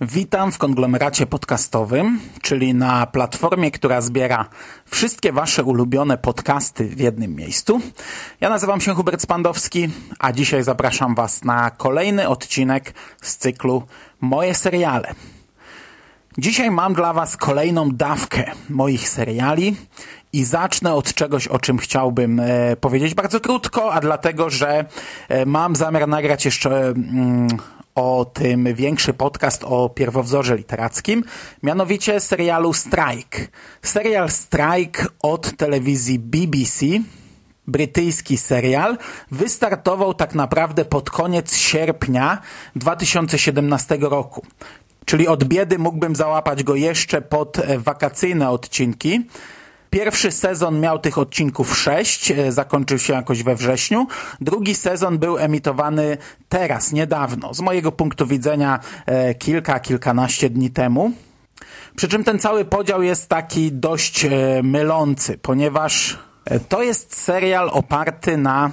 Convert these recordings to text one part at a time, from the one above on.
Witam w konglomeracie podcastowym, czyli na platformie, która zbiera wszystkie Wasze ulubione podcasty w jednym miejscu. Ja nazywam się Hubert Spandowski, a dzisiaj zapraszam Was na kolejny odcinek z cyklu Moje seriale. Dzisiaj mam dla Was kolejną dawkę moich seriali i zacznę od czegoś, o czym chciałbym e, powiedzieć bardzo krótko, a dlatego, że e, mam zamiar nagrać jeszcze. Mm, o tym większy podcast o pierwowzorze literackim, mianowicie serialu Strike. Serial Strike od telewizji BBC, brytyjski serial, wystartował tak naprawdę pod koniec sierpnia 2017 roku. Czyli od biedy mógłbym załapać go jeszcze pod wakacyjne odcinki. Pierwszy sezon miał tych odcinków sześć, zakończył się jakoś we wrześniu. Drugi sezon był emitowany teraz, niedawno, z mojego punktu widzenia kilka, kilkanaście dni temu. Przy czym ten cały podział jest taki dość mylący, ponieważ to jest serial oparty na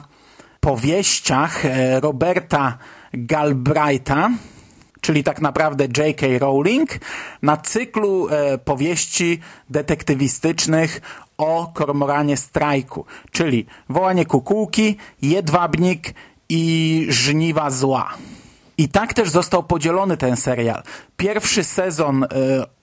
powieściach Roberta Galbraitha, czyli tak naprawdę J.K. Rowling, na cyklu e, powieści detektywistycznych o kormoranie strajku, czyli Wołanie kukułki, Jedwabnik i Żniwa zła. I tak też został podzielony ten serial. Pierwszy sezon y,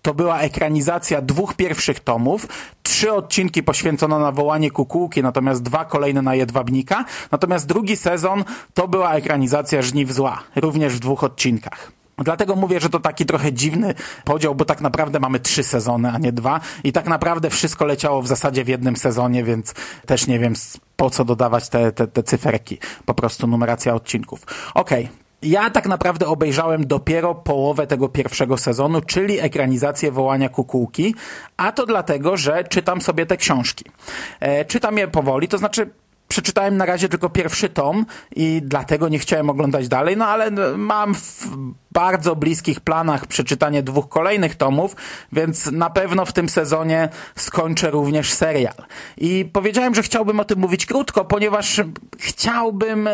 to była ekranizacja dwóch pierwszych tomów, trzy odcinki poświęcono na wołanie kukułki, natomiast dwa kolejne na jedwabnika. Natomiast drugi sezon to była ekranizacja żniw zła, również w dwóch odcinkach. Dlatego mówię, że to taki trochę dziwny podział, bo tak naprawdę mamy trzy sezony, a nie dwa. I tak naprawdę wszystko leciało w zasadzie w jednym sezonie, więc też nie wiem po co dodawać te, te, te cyferki. Po prostu numeracja odcinków. Okej, okay. Ja tak naprawdę obejrzałem dopiero połowę tego pierwszego sezonu, czyli ekranizację Wołania Kukułki, a to dlatego, że czytam sobie te książki. E, czytam je powoli, to znaczy przeczytałem na razie tylko pierwszy tom i dlatego nie chciałem oglądać dalej, no ale mam w bardzo bliskich planach przeczytanie dwóch kolejnych tomów, więc na pewno w tym sezonie skończę również serial. I powiedziałem, że chciałbym o tym mówić krótko, ponieważ chciałbym e,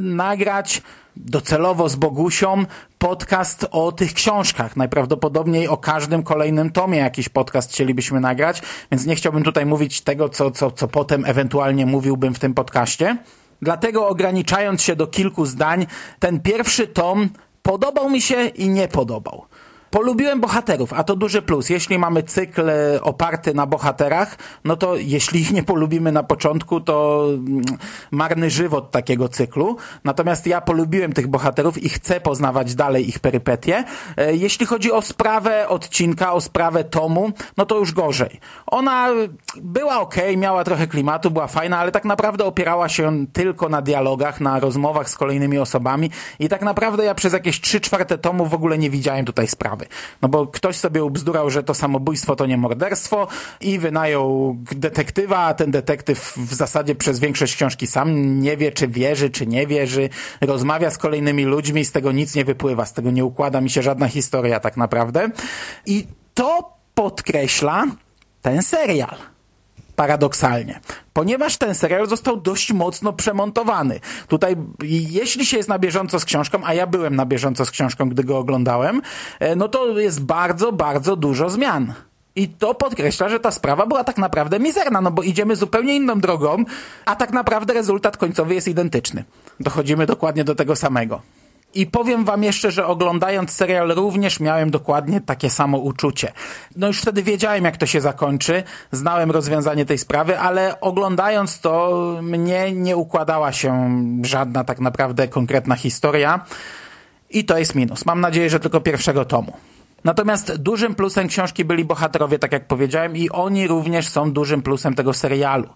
nagrać docelowo z Bogusią podcast o tych książkach. Najprawdopodobniej o każdym kolejnym tomie jakiś podcast chcielibyśmy nagrać, więc nie chciałbym tutaj mówić tego, co, co, co potem ewentualnie mówiłbym w tym podcaście. Dlatego ograniczając się do kilku zdań, ten pierwszy tom podobał mi się i nie podobał. Polubiłem bohaterów, a to duży plus. Jeśli mamy cykl e, oparty na bohaterach, no to jeśli ich nie polubimy na początku, to mm, marny żywot takiego cyklu. Natomiast ja polubiłem tych bohaterów i chcę poznawać dalej ich perypetie. E, jeśli chodzi o sprawę odcinka, o sprawę tomu, no to już gorzej. Ona była ok, miała trochę klimatu, była fajna, ale tak naprawdę opierała się tylko na dialogach, na rozmowach z kolejnymi osobami i tak naprawdę ja przez jakieś trzy czwarte tomu w ogóle nie widziałem tutaj sprawy. No bo ktoś sobie ubzdurał, że to samobójstwo to nie morderstwo i wynajął detektywa, a ten detektyw w zasadzie przez większość książki sam nie wie, czy wierzy, czy nie wierzy. Rozmawia z kolejnymi ludźmi, z tego nic nie wypływa, z tego nie układa mi się żadna historia tak naprawdę. I to podkreśla ten serial paradoksalnie. Ponieważ ten serial został dość mocno przemontowany. Tutaj, jeśli się jest na bieżąco z książką, a ja byłem na bieżąco z książką, gdy go oglądałem, e, no to jest bardzo, bardzo dużo zmian. I to podkreśla, że ta sprawa była tak naprawdę mizerna, no bo idziemy zupełnie inną drogą, a tak naprawdę rezultat końcowy jest identyczny. Dochodzimy dokładnie do tego samego. I powiem wam jeszcze, że oglądając serial również miałem dokładnie takie samo uczucie. No już wtedy wiedziałem, jak to się zakończy, znałem rozwiązanie tej sprawy, ale oglądając to mnie nie układała się żadna tak naprawdę konkretna historia. I to jest minus. Mam nadzieję, że tylko pierwszego tomu. Natomiast dużym plusem książki byli bohaterowie, tak jak powiedziałem, i oni również są dużym plusem tego serialu.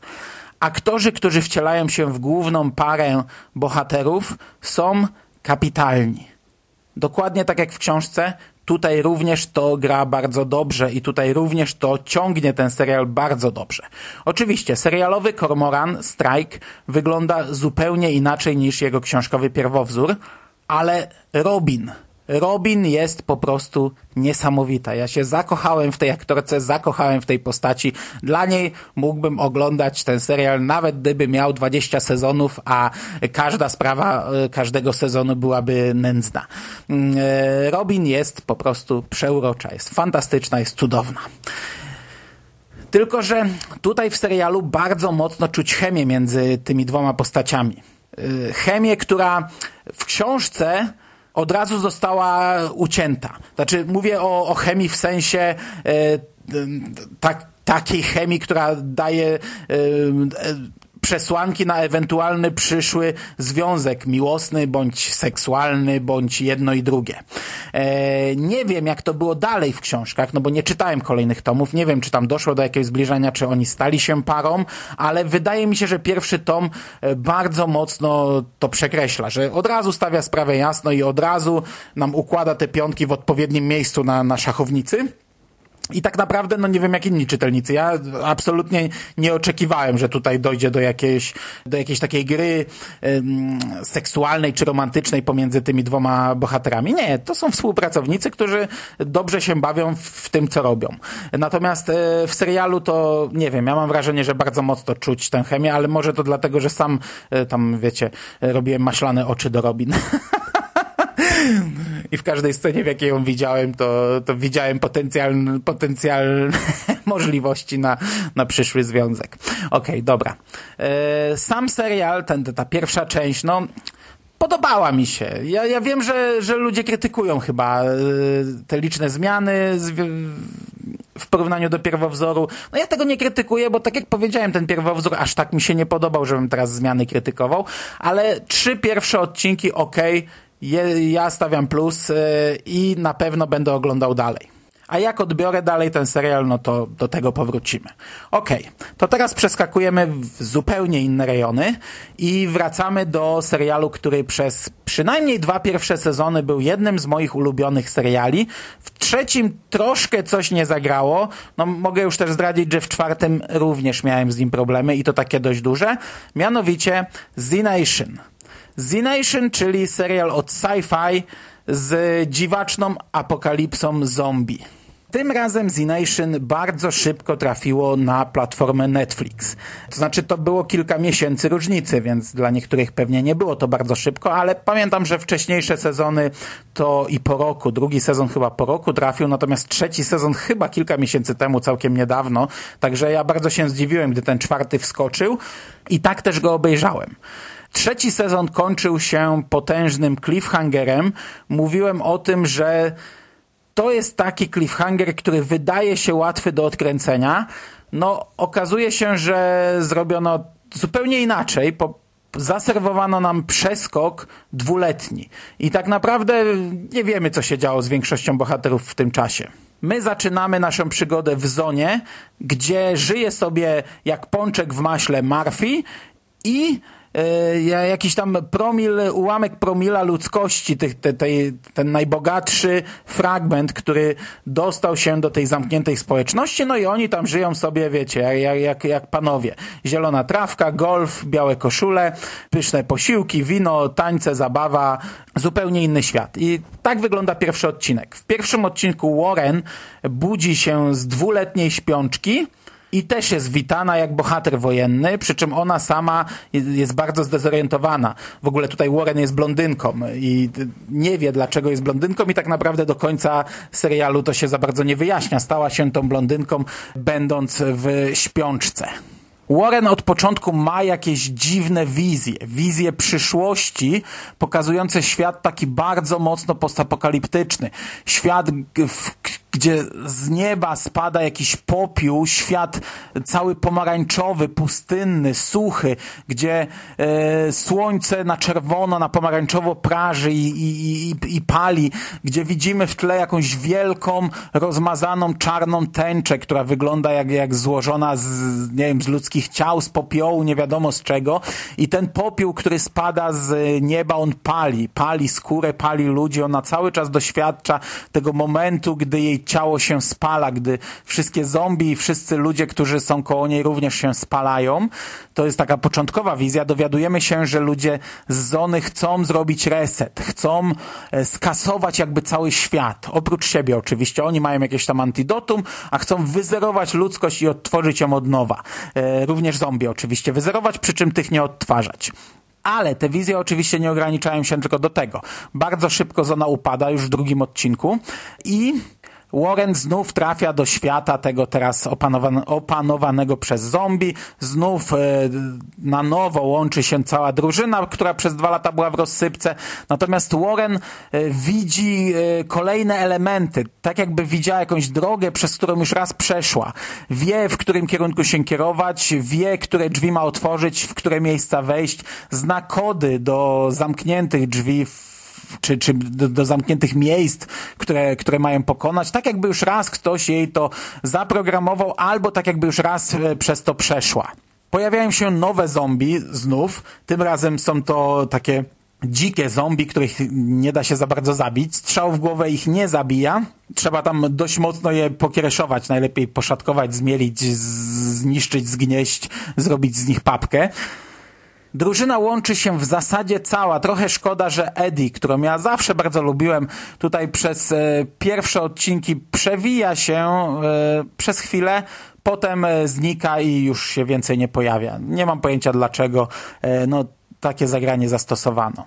Aktorzy, którzy wcielają się w główną parę bohaterów, są kapitalni. dokładnie tak jak w książce, tutaj również to gra bardzo dobrze i tutaj również to ciągnie ten serial bardzo dobrze. Oczywiście, serialowy Kormoran Strike wygląda zupełnie inaczej niż jego książkowy pierwowzór, ale Robin Robin jest po prostu niesamowita. Ja się zakochałem w tej aktorce, zakochałem w tej postaci. Dla niej mógłbym oglądać ten serial, nawet gdyby miał 20 sezonów, a każda sprawa e, każdego sezonu byłaby nędzna. Mm, e, Robin jest po prostu przeurocza, jest fantastyczna, jest cudowna. Tylko, że tutaj w serialu bardzo mocno czuć chemię między tymi dwoma postaciami. E, chemię, która w książce od razu została ucięta. Znaczy, mówię o, o chemii w sensie e, tak, takiej chemii, która daje e, e, przesłanki na ewentualny przyszły związek miłosny, bądź seksualny, bądź jedno i drugie. E, nie wiem, jak to było dalej w książkach, no bo nie czytałem kolejnych tomów, nie wiem, czy tam doszło do jakiegoś zbliżenia, czy oni stali się parą, ale wydaje mi się, że pierwszy tom e, bardzo mocno to przekreśla, że od razu stawia sprawę jasno i od razu nam układa te piątki w odpowiednim miejscu na, na szachownicy. I tak naprawdę, no nie wiem jak inni czytelnicy, ja absolutnie nie oczekiwałem, że tutaj dojdzie do jakiejś, do jakiejś takiej gry ym, seksualnej czy romantycznej pomiędzy tymi dwoma bohaterami. Nie, to są współpracownicy, którzy dobrze się bawią w, tym, co robią. Natomiast y, w serialu to, nie wiem, ja mam wrażenie, że bardzo mocno czuć tę chemię, ale może to dlatego, że sam y, tam, wiecie, robiłem maślane oczy do Robin. I w każdej scenie, w jakiej ją widziałem, to, to widziałem potencjalne, potencjalne możliwości na, na przyszły związek. Okej, okay, dobra. E, sam serial, ten, ta pierwsza część, no podobała mi się. Ja, ja wiem, że, że ludzie krytykują chyba e, te liczne zmiany w porównaniu do pierwowzoru. No ja tego nie krytykuję, bo tak jak powiedziałem, ten pierwowzór aż tak mi się nie podobał, żebym teraz zmiany krytykował, ale trzy pierwsze odcinki ok, ja stawiam plus y, i na pewno będę oglądał dalej. A jak odbiorę dalej ten serial, no to do tego powrócimy. Okay, to teraz przeskakujemy w zupełnie inne rejony i wracamy do serialu, który przez przynajmniej dwa pierwsze sezony był jednym z moich ulubionych seriali. W trzecim troszkę coś nie zagrało. No mogę już też zdradzić, że w czwartym również miałem z nim problemy i to takie dość duże. Mianowicie Z Nation. Z-Nation, czyli serial od sci-fi z dziwaczną apokalipsą zombie. Tym razem Z-Nation bardzo szybko trafiło na platformę Netflix. To znaczy to było kilka miesięcy różnicy, więc dla niektórych pewnie nie było to bardzo szybko, ale pamiętam, że wcześniejsze sezony to i po roku, drugi sezon chyba po roku trafił, natomiast trzeci sezon chyba kilka miesięcy temu, całkiem niedawno, także ja bardzo się zdziwiłem, gdy ten czwarty wskoczył i tak też go obejrzałem. Trzeci sezon kończył się potężnym cliffhangerem. Mówiłem o tym, że to jest taki cliffhanger, który wydaje się łatwy do odkręcenia. No, okazuje się, że zrobiono zupełnie inaczej. Po, zaserwowano nam przeskok dwuletni. I tak naprawdę nie wiemy, co się działo z większością bohaterów w tym czasie. My zaczynamy naszą przygodę w zonie, gdzie żyje sobie jak pączek w maśle Murphy i jakiś tam promil, ułamek promila ludzkości, te, te, tej, ten najbogatszy fragment, który dostał się do tej zamkniętej społeczności, no i oni tam żyją sobie, wiecie, jak, jak, jak panowie. Zielona trawka, golf, białe koszule, pyszne posiłki, wino, tańce, zabawa, zupełnie inny świat. I tak wygląda pierwszy odcinek. W pierwszym odcinku Warren budzi się z dwuletniej śpiączki, i też jest witana jak bohater wojenny, przy czym ona sama jest bardzo zdezorientowana. W ogóle tutaj Warren jest blondynką i nie wie dlaczego jest blondynką i tak naprawdę do końca serialu to się za bardzo nie wyjaśnia. Stała się tą blondynką będąc w śpiączce. Warren od początku ma jakieś dziwne wizje, wizje przyszłości, pokazujące świat taki bardzo mocno postapokaliptyczny. Świat, w gdzie z nieba spada jakiś popiół, świat cały pomarańczowy, pustynny, suchy, gdzie e, słońce na czerwono, na pomarańczowo praży i, i, i, i pali, gdzie widzimy w tle jakąś wielką, rozmazaną, czarną tęczę, która wygląda jak, jak złożona z, nie wiem, z ludzkich ciał, z popiołu, nie wiadomo z czego. I ten popiół, który spada z nieba, on pali, pali skórę, pali ludzi, ona cały czas doświadcza tego momentu, gdy jej ciało się spala, gdy wszystkie zombie i wszyscy ludzie, którzy są koło niej również się spalają. To jest taka początkowa wizja. Dowiadujemy się, że ludzie z Zony chcą zrobić reset, chcą e, skasować jakby cały świat. Oprócz siebie oczywiście. Oni mają jakieś tam antidotum, a chcą wyzerować ludzkość i odtworzyć ją od nowa. E, również zombie oczywiście. Wyzerować, przy czym tych nie odtwarzać. Ale te wizje oczywiście nie ograniczają się tylko do tego. Bardzo szybko Zona upada już w drugim odcinku i Warren znów trafia do świata tego teraz opanowan opanowanego przez zombie. Znów e, na nowo łączy się cała drużyna, która przez dwa lata była w rozsypce. Natomiast Warren e, widzi e, kolejne elementy, tak jakby widziała jakąś drogę, przez którą już raz przeszła. Wie, w którym kierunku się kierować, wie, które drzwi ma otworzyć, w które miejsca wejść, zna kody do zamkniętych drzwi w czy, czy do, do, zamkniętych miejsc, które, które mają pokonać, tak jakby już raz ktoś jej to zaprogramował, albo tak jakby już raz e, przez to przeszła. Pojawiają się nowe zombie znów, tym razem są to takie dzikie zombie, których nie da się za bardzo zabić. Strzał w głowę ich nie zabija. Trzeba tam dość mocno je pokiereszować, najlepiej poszatkować, zmielić, zniszczyć, zgnieść, zrobić z nich papkę. Drużyna łączy się w zasadzie cała. Trochę szkoda, że Eddie, którą ja zawsze bardzo lubiłem, tutaj przez e, pierwsze odcinki przewija się e, przez chwilę, potem e, znika i już się więcej nie pojawia. Nie mam pojęcia dlaczego. E, no, takie zagranie zastosowano.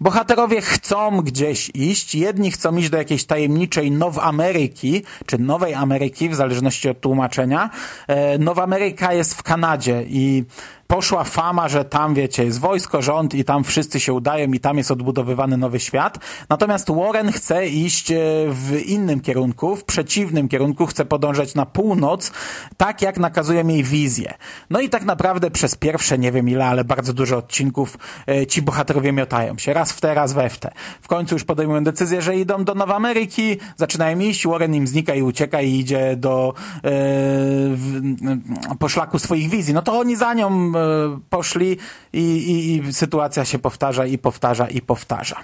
Bohaterowie chcą gdzieś iść. Jedni chcą iść do jakiejś tajemniczej Now Ameryki, czy Nowej Ameryki, w zależności od tłumaczenia. Nowa Ameryka jest w Kanadzie i poszła fama, że tam, wiecie, jest wojsko, rząd i tam wszyscy się udają i tam jest odbudowywany nowy świat. Natomiast Warren chce iść e, w innym kierunku, w przeciwnym kierunku, chce podążać na północ, tak jak nakazuje mi wizję. No i tak naprawdę przez pierwsze, nie wiem ile, ale bardzo dużo odcinków e, ci bohaterowie miotają się. Raz w te, raz we w te. W końcu już podejmują decyzję, że idą do Nowej Ameryki, zaczynają iść, Warren im znika i ucieka i idzie do e, w, poszlaku swoich wizji. No to oni za nią poszli i, i, i sytuacja się powtarza i powtarza i powtarza.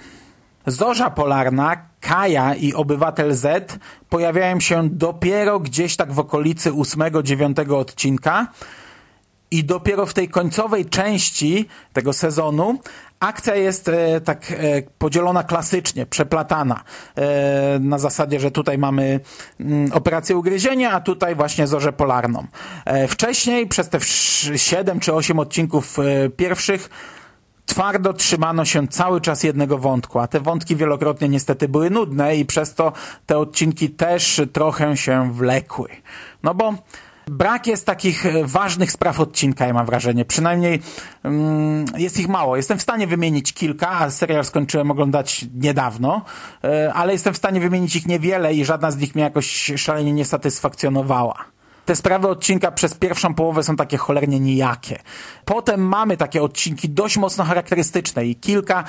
Zorza Polarna, Kaja i Obywatel Z pojawiają się dopiero gdzieś tak w okolicy 8-9 odcinka i dopiero w tej końcowej części tego sezonu akcja jest e, tak e, podzielona klasycznie, przeplatana. E, na zasadzie, że tutaj mamy mm, operację ugryzienia, a tutaj właśnie zorzę polarną. E, wcześniej, przez te 7 czy 8 odcinków e, pierwszych, twardo trzymano się cały czas jednego wątku, a te wątki wielokrotnie niestety były nudne i przez to te odcinki też trochę się wlekły. No bo brak jest takich e, ważnych spraw odcinka, ja mam wrażenie. Przynajmniej mm, jest ich mało. Jestem w stanie wymienić kilka, a serial skończyłem oglądać niedawno, e, ale jestem w stanie wymienić ich niewiele i żadna z nich mnie jakoś szalenie nie satysfakcjonowała te sprawy odcinka przez pierwszą połowę są takie cholernie nijakie. Potem mamy takie odcinki dość mocno charakterystyczne i kilka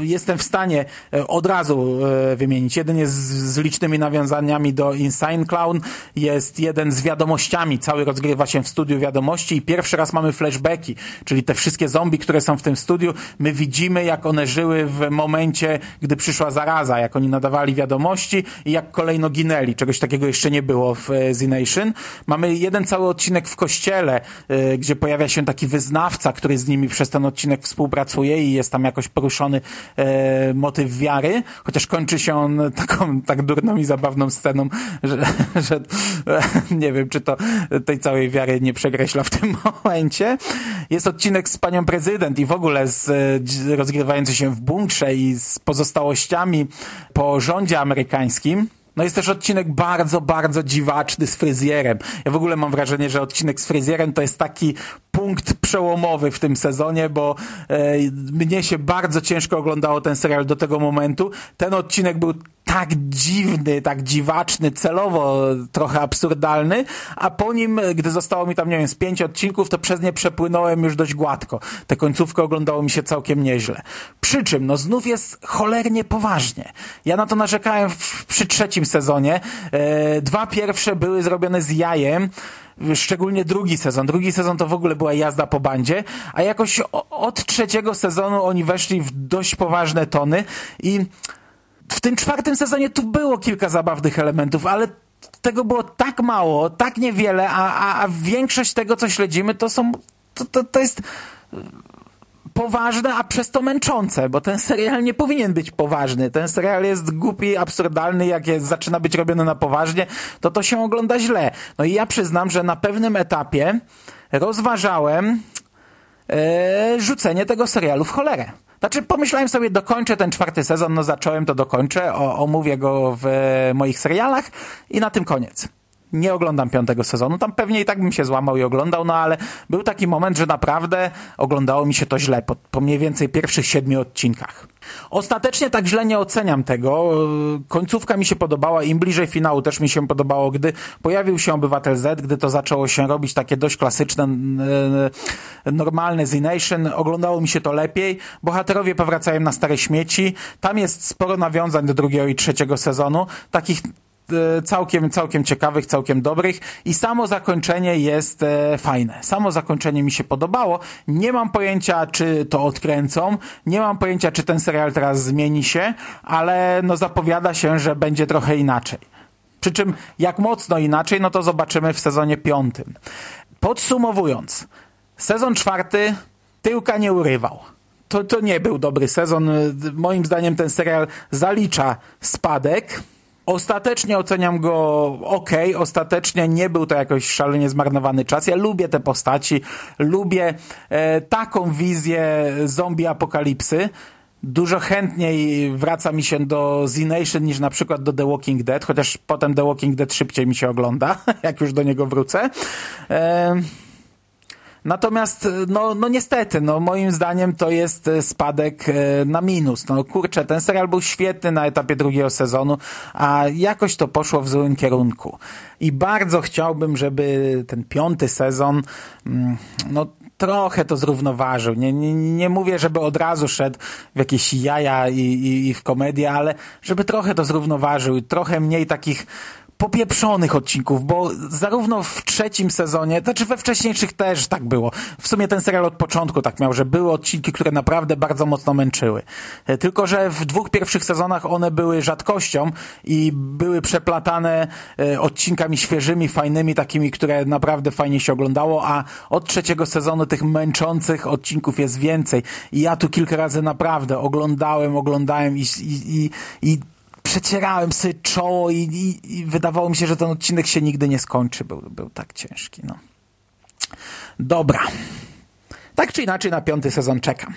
jestem w stanie e, od razu e, wymienić. Jeden jest z licznymi nawiązaniami do Insane Clown, jest jeden z wiadomościami, cały rozgrywa się w studiu wiadomości i pierwszy raz mamy flashbacki, czyli te wszystkie zombie, które są w tym studiu, my widzimy jak one żyły w momencie, gdy przyszła zaraza, jak oni nadawali wiadomości i jak kolejno ginęli. Czegoś takiego jeszcze nie było w Z Nation. Mamy jeden cały odcinek w kościele, gdzie pojawia się taki wyznawca, który z nimi przez ten odcinek współpracuje i jest tam jakoś poruszony e, motyw wiary, chociaż kończy się on taką tak durną i zabawną sceną, że, że nie wiem, czy to tej całej wiary nie przekreśla w tym momencie. Jest odcinek z panią prezydent i w ogóle z rozgrywający się w bunkrze i z pozostałościami po rządzie amerykańskim. No jest też odcinek bardzo, bardzo dziwaczny z fryzjerem. Ja w ogóle mam wrażenie, że odcinek z fryzjerem to jest taki punkt przełomowy w tym sezonie, bo e, mnie się bardzo ciężko oglądało ten serial do tego momentu. Ten odcinek był tak dziwny, tak dziwaczny, celowo trochę absurdalny, a po nim, gdy zostało mi tam, nie wiem, z pięć odcinków, to przez nie przepłynąłem już dość gładko. Tę końcówkę oglądało mi się całkiem nieźle. Przy czym, no znów jest cholernie poważnie. Ja na to narzekałem w, przy trzecim sezonie. E, dwa pierwsze były zrobione z jajem, szczególnie drugi sezon. Drugi sezon to w ogóle była jazda po bandzie, a jakoś od trzeciego sezonu oni weszli w dość poważne tony i w tym czwartym sezonie tu było kilka zabawnych elementów, ale tego było tak mało, tak niewiele, a, a, a większość tego, co śledzimy, to są. To, to, to jest poważne, a przez to męczące, bo ten serial nie powinien być poważny. Ten serial jest głupi, absurdalny, jak jest, zaczyna być robiony na poważnie, to to się ogląda źle. No i ja przyznam, że na pewnym etapie rozważałem e, rzucenie tego serialu w cholerę. Znaczy, pomyślałem sobie, dokończę ten czwarty sezon, no zacząłem, to dokończę, o, omówię go w moich serialach i na tym koniec nie oglądam piątego sezonu. Tam pewnie i tak bym się złamał i oglądał, no ale był taki moment, że naprawdę oglądało mi się to źle po, po mniej więcej pierwszych siedmiu odcinkach. Ostatecznie tak źle nie oceniam tego. Końcówka mi się podobała, im bliżej finału też mi się podobało, gdy pojawił się Obywatel Z, gdy to zaczęło się robić takie dość klasyczne, normalne Z Nation, oglądało mi się to lepiej. Bohaterowie powracają na stare śmieci. Tam jest sporo nawiązań do drugiego i trzeciego sezonu, takich całkiem, całkiem ciekawych, całkiem dobrych i samo zakończenie jest e, fajne. Samo zakończenie mi się podobało. Nie mam pojęcia, czy to odkręcą, nie mam pojęcia, czy ten serial teraz zmieni się, ale no zapowiada się, że będzie trochę inaczej. Przy czym jak mocno inaczej, no to zobaczymy w sezonie piątym. Podsumowując, sezon czwarty tyłka nie urywał. To, to nie był dobry sezon. Moim zdaniem ten serial zalicza spadek. Ostatecznie oceniam go ok, ostatecznie nie był to jakoś szalenie zmarnowany czas. Ja lubię te postaci, lubię e, taką wizję zombie apokalipsy. Dużo chętniej wraca mi się do Z Nation niż na przykład do The Walking Dead, chociaż potem The Walking Dead szybciej mi się ogląda, jak już do niego wrócę. E, Natomiast, e, no, no niestety, no moim zdaniem to jest e, spadek e, na minus. No kurczę, ten serial był świetny na etapie drugiego sezonu, a jakoś to poszło w złym kierunku. I bardzo chciałbym, żeby ten piąty sezon, mm, no trochę to zrównoważył. Nie, nie, nie mówię, żeby od razu szedł w jakieś jaja i, i, i w komedię, ale żeby trochę to zrównoważył. Trochę mniej takich popieprzonych odcinków, bo zarówno w trzecim sezonie, znaczy we wcześniejszych też tak było. W sumie ten serial od początku tak miał, że były odcinki, które naprawdę bardzo mocno męczyły. E, tylko, że w dwóch pierwszych sezonach one były rzadkością i były przeplatane e, odcinkami świeżymi, fajnymi, takimi, które naprawdę fajnie się oglądało, a od trzeciego sezonu tych męczących odcinków jest więcej. I ja tu kilka razy naprawdę oglądałem, oglądałem i, i, i, i przecierałem sobie czoło i, i, i, wydawało mi się, że ten odcinek się nigdy nie skończy. Był, był tak ciężki. No. Dobra. Tak czy inaczej na piąty sezon czekam.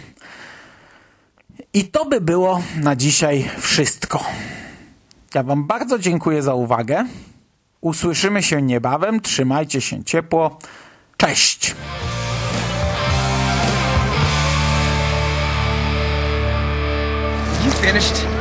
I to by było na dzisiaj wszystko. Ja Wam bardzo dziękuję za uwagę. Usłyszymy się niebawem. Trzymajcie się ciepło. Cześć! You finished?